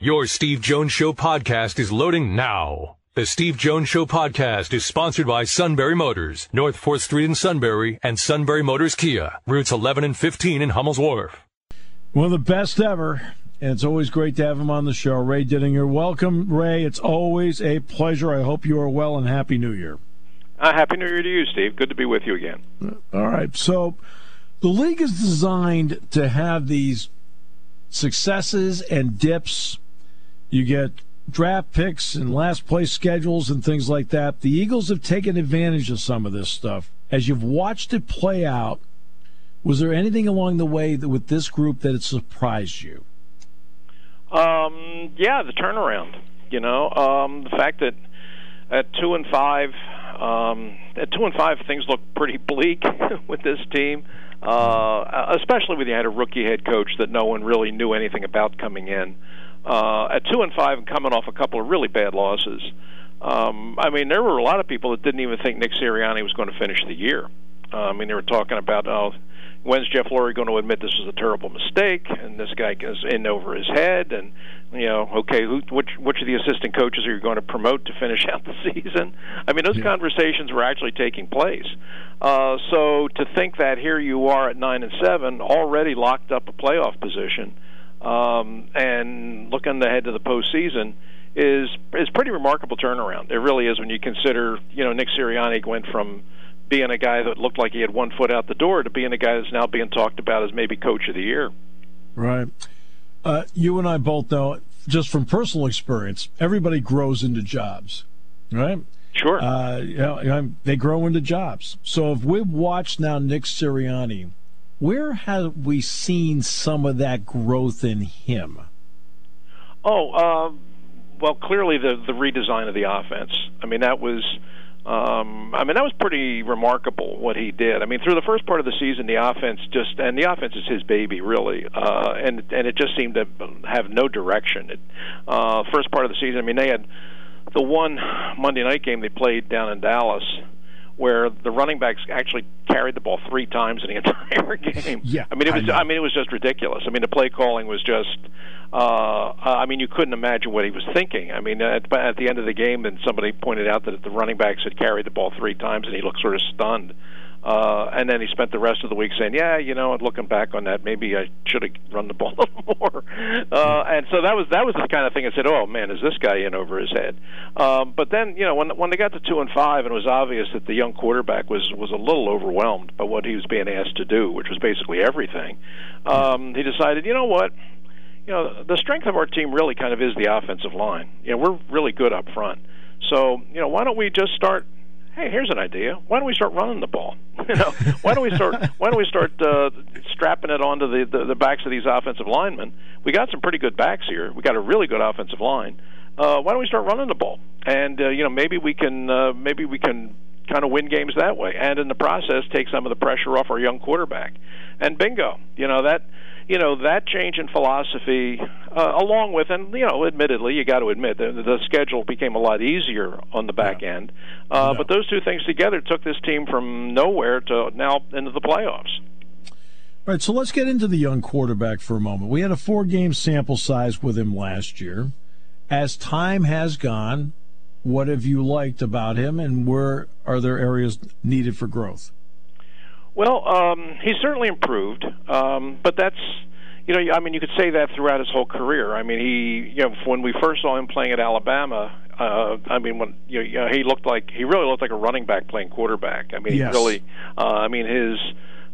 Your Steve Jones Show podcast is loading now. The Steve Jones Show podcast is sponsored by Sunbury Motors, North 4th Street in Sunbury, and Sunbury Motors Kia, routes 11 and 15 in Hummel's Wharf. One of the best ever, and it's always great to have him on the show. Ray Didinger. Welcome, Ray. It's always a pleasure. I hope you are well and Happy New Year. Uh, Happy New Year to you, Steve. Good to be with you again. All right. So the league is designed to have these successes and dips. You get draft picks and last place schedules and things like that. The Eagles have taken advantage of some of this stuff. As you've watched it play out, was there anything along the way that, with this group that it surprised you? Um, yeah, the turnaround. You know, um, the fact that at two and five, um, at two and five, things look pretty bleak with this team. Uh, especially when you had a rookie head coach that no one really knew anything about coming in. Uh, at two and five, and coming off a couple of really bad losses, um, I mean, there were a lot of people that didn't even think Nick Sirianni was going to finish the year. Uh, I mean, they were talking about, oh, when's Jeff Lurie going to admit this was a terrible mistake and this guy is in over his head and you know okay who which which of the assistant coaches are you going to promote to finish out the season I mean those yeah. conversations were actually taking place uh, so to think that here you are at nine and seven already locked up a playoff position um, and looking ahead to the postseason is is pretty remarkable turnaround. It really is when you consider you know Nick Sirianni went from being a guy that looked like he had one foot out the door to being a guy that's now being talked about as maybe coach of the year. Right. Uh, you and I both know, just from personal experience, everybody grows into jobs, right? Sure. Uh, you know, they grow into jobs. So if we've watched now Nick Sirianni, where have we seen some of that growth in him? Oh, uh, well, clearly the the redesign of the offense. I mean, that was um, I mean, that was pretty remarkable what he did. I mean, through the first part of the season, the offense just and the offense is his baby, really, uh, and and it just seemed to have no direction. It, uh, first part of the season, I mean, they had the one Monday night game they played down in Dallas where the running backs actually carried the ball three times in the entire game. Yeah, I mean it was I, I mean it was just ridiculous. I mean the play calling was just uh I mean you couldn't imagine what he was thinking. I mean at, at the end of the game then somebody pointed out that the running backs had carried the ball three times and he looked sort of stunned. Uh, and then he spent the rest of the week saying, "Yeah, you know, looking back on that, maybe I should have run the ball a little more." Uh, and so that was that was the kind of thing I said, "Oh man, is this guy in over his head?" Um, but then, you know, when when they got to two and five, and it was obvious that the young quarterback was was a little overwhelmed by what he was being asked to do, which was basically everything. Um, he decided, you know what, you know, the strength of our team really kind of is the offensive line. You know, we're really good up front. So, you know, why don't we just start hey, here's an idea. Why don't we start running the ball? you know, why don't we start? Why don't we start uh, strapping it onto the, the the backs of these offensive linemen? We got some pretty good backs here. We got a really good offensive line. Uh, why don't we start running the ball? And uh, you know, maybe we can uh, maybe we can kind of win games that way, and in the process, take some of the pressure off our young quarterback. And bingo, you know that you know that change in philosophy, uh, along with, and you know, admittedly, you got to admit the, the schedule became a lot easier on the back yeah. end. Uh, But those two things together took this team from nowhere to now into the playoffs. All right, so let's get into the young quarterback for a moment. We had a four-game sample size with him last year. As time has gone, what have you liked about him, and where are there areas needed for growth? Well, um, he's certainly improved, um, but that's you know, I mean, you could say that throughout his whole career. I mean, he, you know, when we first saw him playing at Alabama, uh, I mean, when you know, he looked like he really looked like a running back playing quarterback. I mean, yes. he really, uh, I mean, his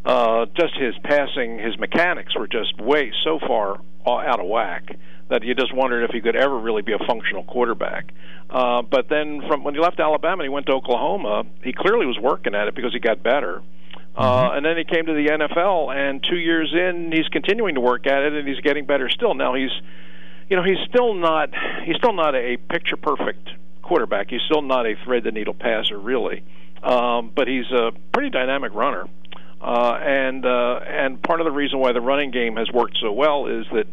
uh, just his passing, his mechanics were just way so far out of whack that you just wondered if he could ever really be a functional quarterback. Uh, but then, from when he left Alabama, and he went to Oklahoma. He clearly was working at it because he got better. Uh, mm-hmm. and then he came to the NFL, and two years in, he's continuing to work at it, and he's getting better still. Now he's, you know, he's still not he's still not a picture perfect quarterback. He's still not a thread the needle passer, really, um, but he's a pretty dynamic runner. Uh, and uh, and part of the reason why the running game has worked so well is that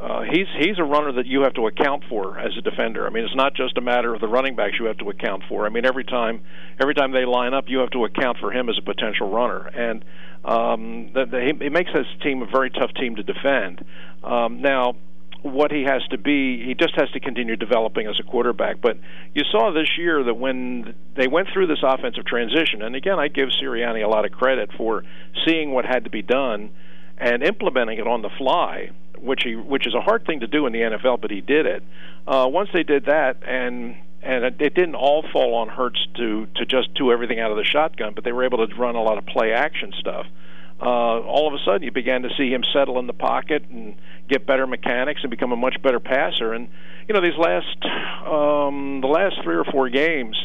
uh, he's he's a runner that you have to account for as a defender. I mean, it's not just a matter of the running backs you have to account for. I mean, every time every time they line up, you have to account for him as a potential runner, and um, that, that he, he makes his team a very tough team to defend. Um, now, what he has to be. He just has to continue developing as a quarterback. But you saw this year that when they went through this offensive transition, and again, I give Sirianni a lot of credit for seeing what had to be done and implementing it on the fly, which he which is a hard thing to do in the NFL, but he did it. Uh, once they did that, and and it, it didn't all fall on Hurts to to just do everything out of the shotgun, but they were able to run a lot of play action stuff. Uh, all of a sudden, you began to see him settle in the pocket and get better mechanics and become a much better passer. And you know, these last um, the last three or four games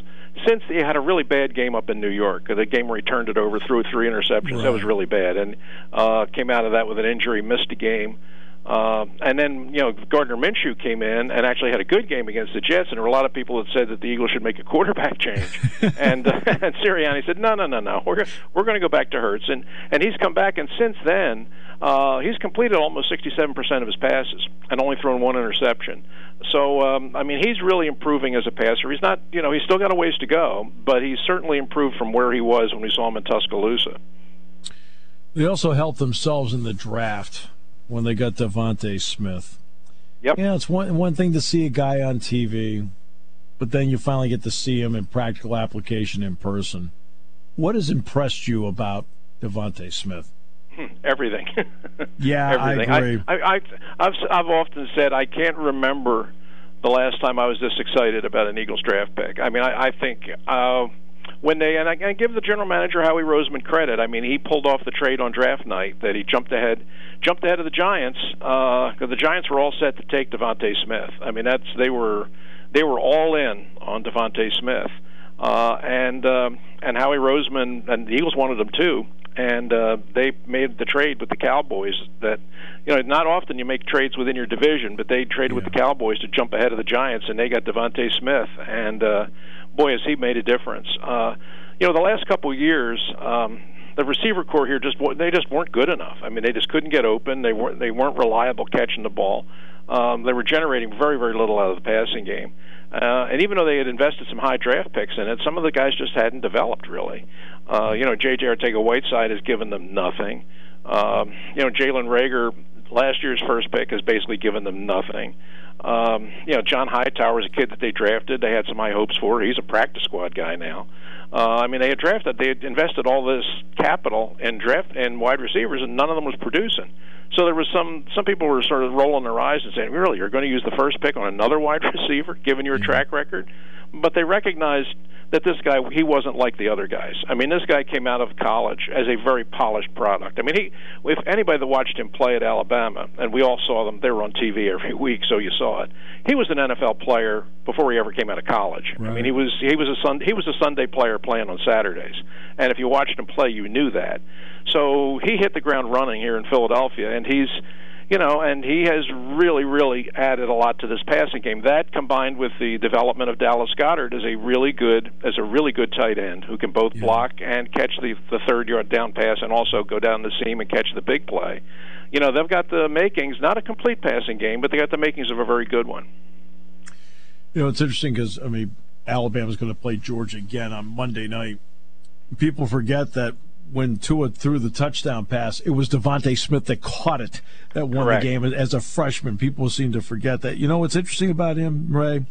since he had a really bad game up in New York, the game where he turned it over, threw three interceptions, right. that was really bad, and uh, came out of that with an injury, missed a game. Uh, and then, you know, Gardner Minshew came in and actually had a good game against the Jets, and there were a lot of people that said that the Eagles should make a quarterback change. and uh, and Sirianni said, no, no, no, no, we're we're going to go back to Hurts, and and he's come back, and since then, uh, he's completed almost 67% of his passes and only thrown one interception. So, um, I mean, he's really improving as a passer. He's not, you know, he's still got a ways to go, but he's certainly improved from where he was when we saw him in Tuscaloosa. They also helped themselves in the draft when they got DeVonta Smith. Yep. Yeah, it's one one thing to see a guy on TV, but then you finally get to see him in practical application in person. What has impressed you about DeVonta Smith? Everything. yeah, Everything. I agree. I, I, I've I've often said I can't remember the last time I was this excited about an Eagles draft pick. I mean, I, I think. Uh, when they and I, I give the general manager Howie Roseman credit. I mean, he pulled off the trade on draft night that he jumped ahead, jumped ahead of the Giants because uh, the Giants were all set to take DeVonta Smith. I mean, that's they were they were all in on DeVonta Smith, uh, and um, and Howie Roseman and the Eagles wanted him too and uh, they made the trade with the Cowboys. That you know, not often you make trades within your division, but they traded yeah. with the Cowboys to jump ahead of the Giants, and they got DeVonta Smith, and uh, boy, has he made a difference. Uh, you know, the last couple of years. Um, the receiver corps here just they just weren't good enough. I mean, they just couldn't get open. They weren't they weren't reliable catching the ball. Um, they were generating very very little out of the passing game. Uh, and even though they had invested some high draft picks in it, some of the guys just hadn't developed really. Uh, you know, J.J. Arcega-Whiteside has given them nothing. Um, you know, Jalen Reagor, last year's first pick, has basically given them nothing. Um, you know, John Hightower is a kid that they drafted. They had some high hopes for. He's a practice squad guy now. Uh, I mean, they had drafted, they had invested all this capital in draft and wide receivers, and none of them was producing. So there was some some people were sort of rolling their eyes and saying, "Really, you're going to use the first pick on another wide receiver, given your mm-hmm. track record?" But they recognized that this guy he wasn't like the other guys. I mean, this guy came out of college as a very polished product. I mean, he if anybody that watched him play at Alabama, and we all saw them, they were on TV every week, so you saw it. He was an NFL player before he ever came out of college. Right. I mean, he was he was a sun he was a Sunday player playing on Saturdays, and if you watched him play, you knew that. So he hit the ground running here in Philadelphia, and he's you know, and he has really, really added a lot to this passing game. That combined with the development of Dallas Goedert as a really good, as a really good tight end who can both yeah. block and catch the the third yard down pass, and also go down the seam and catch the big play. You know, they've got the makings, not a complete passing game, but they got the makings of a very good one. You know, it's interesting because I mean, Alabama's going to play Georgia again on Monday night. People forget that when Tua threw the touchdown pass, it was DeVonta Smith that caught it that won Correct. the game as a freshman. People seem to forget that. You know what's interesting about him, Ray?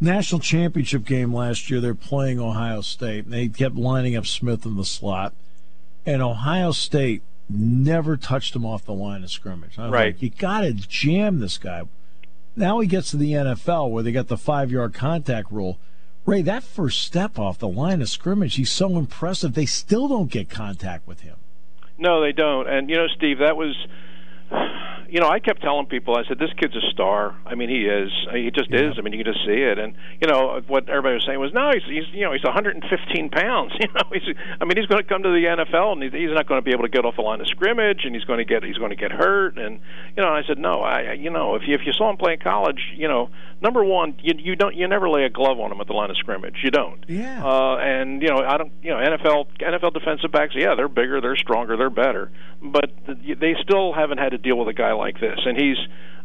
National championship game last year, they're playing Ohio State. They kept lining up Smith in the slot, and Ohio State never touched him off the line of scrimmage. right. Like, you got to jam this guy. Now he gets to the NFL where they got the five yard contact rule Ray, that first step off the line of scrimmage, he's so impressive. They still don't get contact with him. No, they don't. And you know, Steve, that was you know, I kept telling people, I said, this kid's a star. I mean, he is. He just yeah. is. I mean, you can just see it. And you know, what everybody was saying was, no, he's, he's you know, he's 115 pounds. You know, he's. I mean, he's going to come to the NFL, and he's, not going to be able to get off the line of scrimmage, and he's going to get he's going to get hurt. And you know, and I said, no, I, you know, if you if you saw him play in college, you know, number one, you you don't you never lay a glove on him at the line of scrimmage. You don't. Yeah. Uh, and you know, I don't. You know, NFL NFL defensive backs, yeah, they're bigger, they're stronger, they're better, but they still haven't had to deal with a guy like this, and he's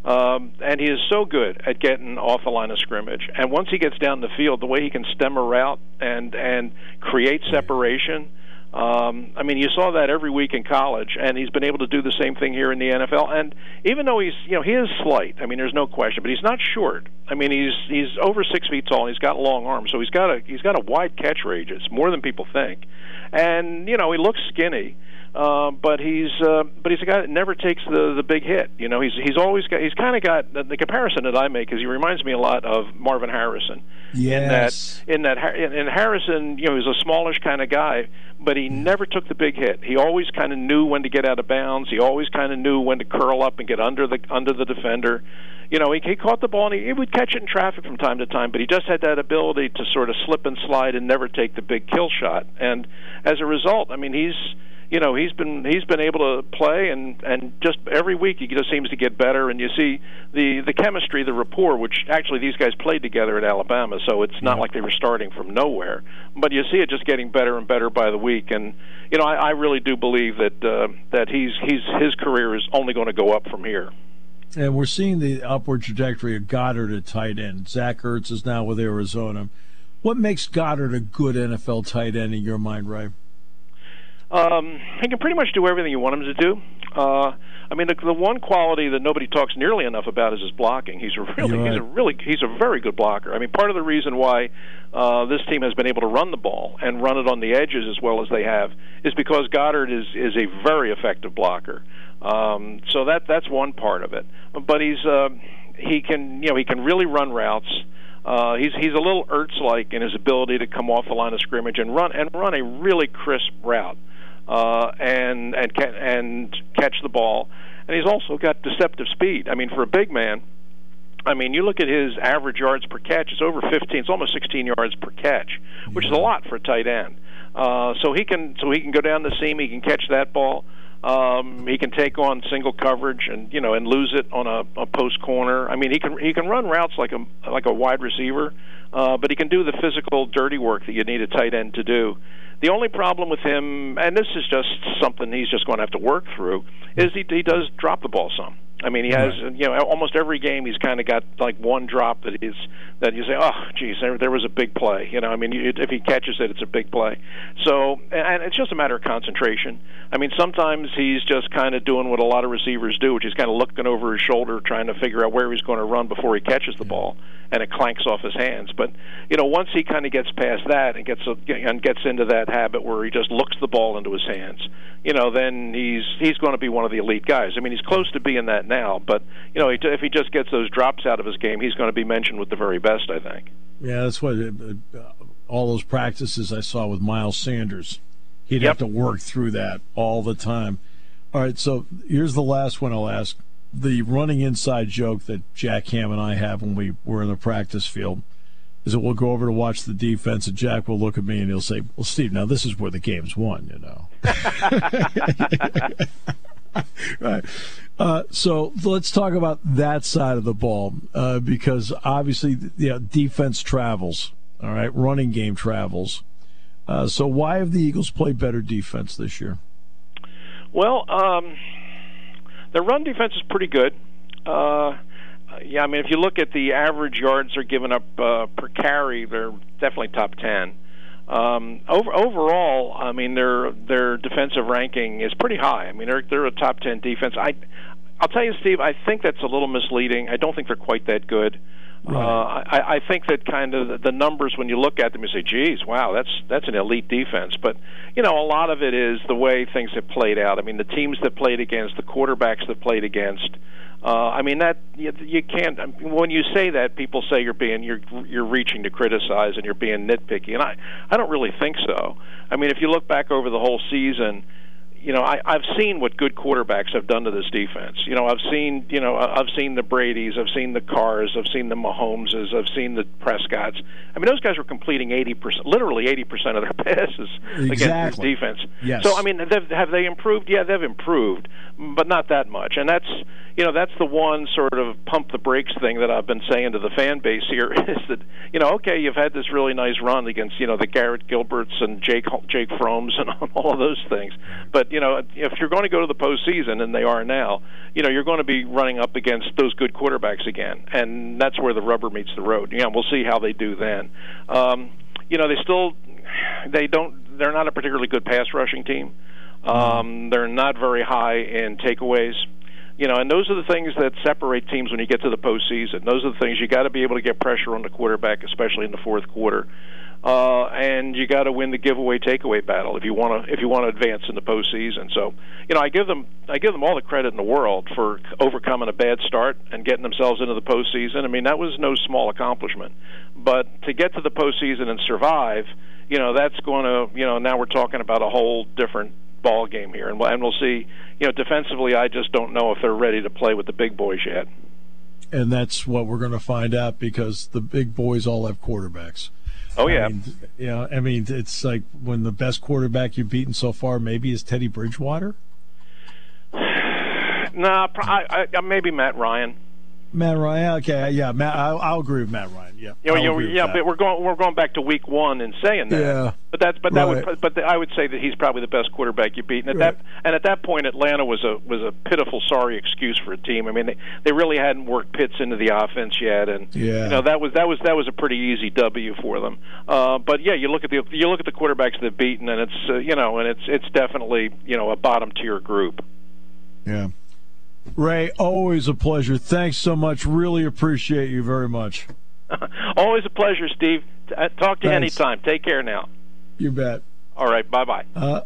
um, and he is so good at getting off the line of scrimmage. And once he gets down the field, the way he can stem a route and and create separation. Um, I mean, you saw that every week in college, and he's been able to do the same thing here in the NFL. And even though he's, you know, he is slight. I mean, there's no question, but he's not short. I mean, he's he's over six feet tall. and He's got long arms, so he's got a he's got a wide catch range. It's more than people think. And you know, he looks skinny. Uh, but he's uh, but he's a guy that never takes the the big hit. You know, he's he's always got he's kind of got the, the comparison that I make is he reminds me a lot of Marvin Harrison. Yes. In that in that in, in Harrison, you know, he's a smallish kind of guy, but he never took the big hit. He always kind of knew when to get out of bounds. He always kind of knew when to curl up and get under the under the defender. You know, he, he caught the ball and he, he would catch it in traffic from time to time, but he just had that ability to sort of slip and slide and never take the big kill shot. And as a result, I mean, he's you know he's been he's been able to play and and just every week he just seems to get better and you see the the chemistry the rapport which actually these guys played together at Alabama so it's not like they were starting from nowhere but you see it just getting better and better by the week and you know I, I really do believe that uh, that he's he's his career is only going to go up from here. And we're seeing the upward trajectory of Goedert at tight end. Zach Ertz is now with Arizona. What makes Goedert a good NFL tight end in your mind, Ray? Um, he can pretty much do everything you want him to do. Uh, I mean, the, the one quality that nobody talks nearly enough about is his blocking. He's a really, right. he's a really, he's a very good blocker. I mean, part of the reason why uh, this team has been able to run the ball and run it on the edges as well as they have is because Goedert is is a very effective blocker. Um, so that that's one part of it. But he's uh, he can you know he can really run routes. Uh, he's he's a little Ertz like in his ability to come off the line of scrimmage and run and run a really crisp route uh, and and ca- and catch the ball. And he's also got deceptive speed. I mean, for a big man, I mean, you look at his average yards per catch; it's over 15. It's almost 16 yards per catch, which is a lot for a tight end. Uh, so he can so he can go down the seam. He can catch that ball. Um, he can take on single coverage and you know and lose it on a, a post corner. I mean, he can he can run routes like a like a wide receiver, uh, but he can do the physical, dirty work that you need a tight end to do. The only problem with him, and this is just something he's just going to have to work through, is he he does drop the ball some. I mean, he has you know almost every game he's kind of got like one drop that is that you say, oh, geez, there, there was a big play. You know, I mean, you, if he catches it, it's a big play. So, and it's just a matter of concentration. I mean, sometimes he's just kind of doing what a lot of receivers do, which is kind of looking over his shoulder, trying to figure out where he's going to run before he catches the ball, and it clanks off his hands. But you know, once he kind of gets past that and gets a, and gets into that habit where he just looks the ball into his hands, you know, then he's he's going to be one of the elite guys. I mean, he's close to being that now, but you know, if he just gets those drops out of his game, he's going to be mentioned with the very best, I think. Yeah, that's what uh, all those practices I saw with Miles Sanders. He'd Yep. have to work through that all the time. All right, so here's the last one I'll ask. The running inside joke that Jack Ham and I have when we were in the practice field is that we'll go over to watch the defense, and Jack will look at me and he'll say, Well, Steve, now this is where the game's won, you know. right. Uh, so let's talk about that side of the ball uh, because obviously, you know, defense travels. All right, running game travels. Uh, so why have the Eagles played better defense this year? Well, um, the run defense is pretty good. Uh, yeah, I mean, if you look at the average yards they're giving up uh, per carry, they're definitely top ten. Um, over overall, I mean, their their defensive ranking is pretty high. I mean, they're they're a top ten defense. I I'll tell you, Steve, I think that's a little misleading. I don't think they're quite that good. Uh, I, I think that kind of the- the numbers when you look at them, you say, "Geez, wow, that's that's an elite defense." But you know, a lot of it is the way things have played out. I mean, the teams that played against, the quarterbacks that played against. Uh, I mean that you, you can't. I mean, when you say that, people say you're being you're you're reaching to criticize and you're being nitpicky, and I I don't really think so. I mean, if you look back over the whole season, you know, I, I've seen what good quarterbacks have done to this defense. You know, I've seen, you know, I've seen the Brady's, I've seen the Carrs, I've seen the Mahomeses, I've seen the Prescotts. I mean, those guys were completing eighty percent, literally eighty percent of their passes against this defense. Yes. So, I mean, have they improved? Yeah, they've improved, but not that much. And that's, you know, that's the one sort of pump the brakes thing that I've been saying to the fan base here is that, you know, okay, you've had this really nice run against, you know, the Garrett Gilberts and Jake Jake Fromms and all of those things, but you know, if you're going to go to the postseason, and they are now, you know, you're going to be running up against those good quarterbacks again, and that's where the rubber meets the road. Yeah, we'll see how they do then. Um, you know, they still they don't they're not a particularly good pass rushing team. Um, they're not very high in takeaways. You know, and those are the things that separate teams when you get to the postseason. Those are the things you got to be able to get pressure on the quarterback, especially in the fourth quarter uh, and you got to win the giveaway takeaway battle if you want to if you want to advance in the postseason. So, you know, I give them I give them all the credit in the world for overcoming a bad start and getting themselves into the postseason. I mean, that was no small accomplishment. But to get to the postseason and survive, you know, that's going to you know now we're talking about a whole different ball game here, and we'll, and we'll see. You know, defensively, I just don't know if they're ready to play with the big boys yet. And that's what we're going to find out because the big boys all have quarterbacks. Oh yeah. I mean, yeah, I mean it's like when the best quarterback you've beaten so far maybe is Teddy Bridgewater. nah, I, I, uh, maybe Matt Ryan. Matt Ryan. Okay, yeah, Matt. I'll, I'll agree with Matt Ryan. Yeah, you know, yeah, but we're going we're going back to week one and saying that. Yeah, but that's but that right. would but the, I would say that he's probably the best quarterback you beat. And at right. that and at that point, Atlanta was a was a pitiful, sorry excuse for a team. I mean, they they really hadn't worked Pitts into the offense yet, and yeah. you know that was that was that was a pretty easy W for them. Uh, but yeah, you look at the you look at the quarterbacks they've beaten, and it's uh, you know, and it's it's definitely you know a bottom tier group. Yeah. Ray, always a pleasure. Thanks so much. Really appreciate you very much. always a pleasure, Steve. Uh, talk to you anytime. Take care now. You bet. All right. Bye bye. Uh,